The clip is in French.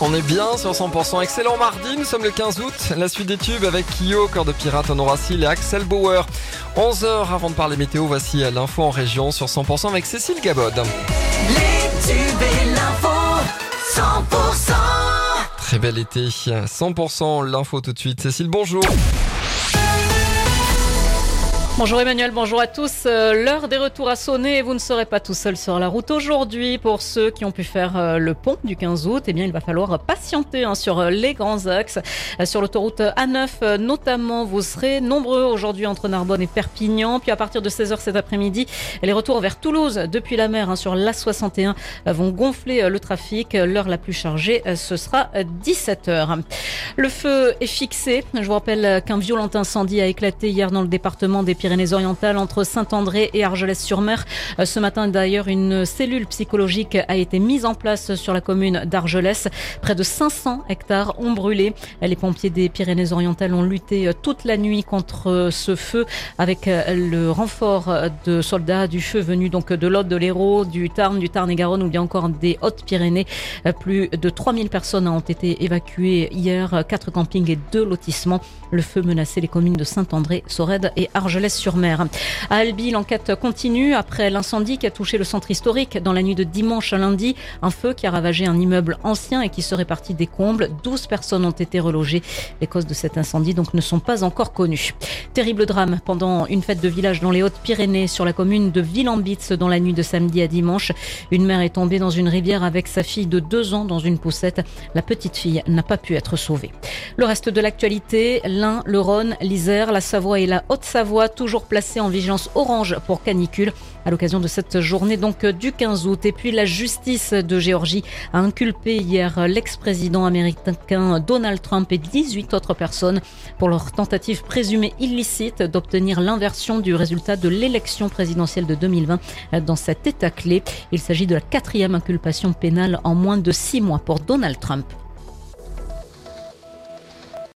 On est bien sur 100%. Excellent mardi, nous sommes le 15 août. La suite des tubes avec Kyo, Cœur de Pirate, Honora Seal et Axel Bauer. 11h avant de parler météo, voici l'info en région sur 100% avec Cécile Gabod. Les tubes et l'info 100% Très bel été. 100% l'info tout de suite. Cécile, bonjour. Bonjour Emmanuel, bonjour à tous. Euh, L'heure des retours a sonné et vous ne serez pas tout seul sur la route aujourd'hui. Pour ceux qui ont pu faire euh, le pont du 15 août, eh bien, il va falloir patienter hein, sur euh, les grands axes. Sur l'autoroute A9 notamment, vous serez nombreux aujourd'hui entre Narbonne et Perpignan. Puis à partir de 16h cet après-midi, les retours vers Toulouse depuis la mer hein, sur l'A61 vont gonfler le trafic. L'heure la plus chargée, ce sera 17h. Le feu est fixé. Je vous rappelle qu'un violent incendie a éclaté hier dans le département des Pyrénées Pyrénées-Orientales entre Saint-André et Argelès-sur-Mer. Euh, ce matin d'ailleurs, une cellule psychologique a été mise en place sur la commune d'Argelès. Près de 500 hectares ont brûlé. Les pompiers des Pyrénées-Orientales ont lutté euh, toute la nuit contre euh, ce feu avec le renfort de soldats du feu venus donc de l'Aude, de l'Hérault, du Tarn, du Tarn-et-Garonne ou bien encore des Hautes-Pyrénées. Plus de 3000 personnes ont été évacuées hier, quatre campings et deux lotissements. Le feu menaçait les communes de Saint-André, Sorède et Argelès sur mer. À Albi, l'enquête continue après l'incendie qui a touché le centre historique dans la nuit de dimanche à lundi. Un feu qui a ravagé un immeuble ancien et qui serait parti des combles. 12 personnes ont été relogées. Les causes de cet incendie donc ne sont pas encore connues. Terrible drame pendant une fête de village dans les Hautes-Pyrénées sur la commune de Villambitz dans la nuit de samedi à dimanche. Une mère est tombée dans une rivière avec sa fille de deux ans dans une poussette. La petite fille n'a pas pu être sauvée. Le reste de l'actualité, l'Ain, le Rhône, l'Isère, la Savoie et la Haute-Savoie, toujours placés en vigilance orange pour canicule à l'occasion de cette journée donc du 15 août. Et puis la justice de Géorgie a inculpé hier l'ex-président américain Donald Trump et 18 autres personnes pour leur tentative présumée illicite d'obtenir l'inversion du résultat de l'élection présidentielle de 2020 dans cet état clé. Il s'agit de la quatrième inculpation pénale en moins de six mois pour Donald Trump.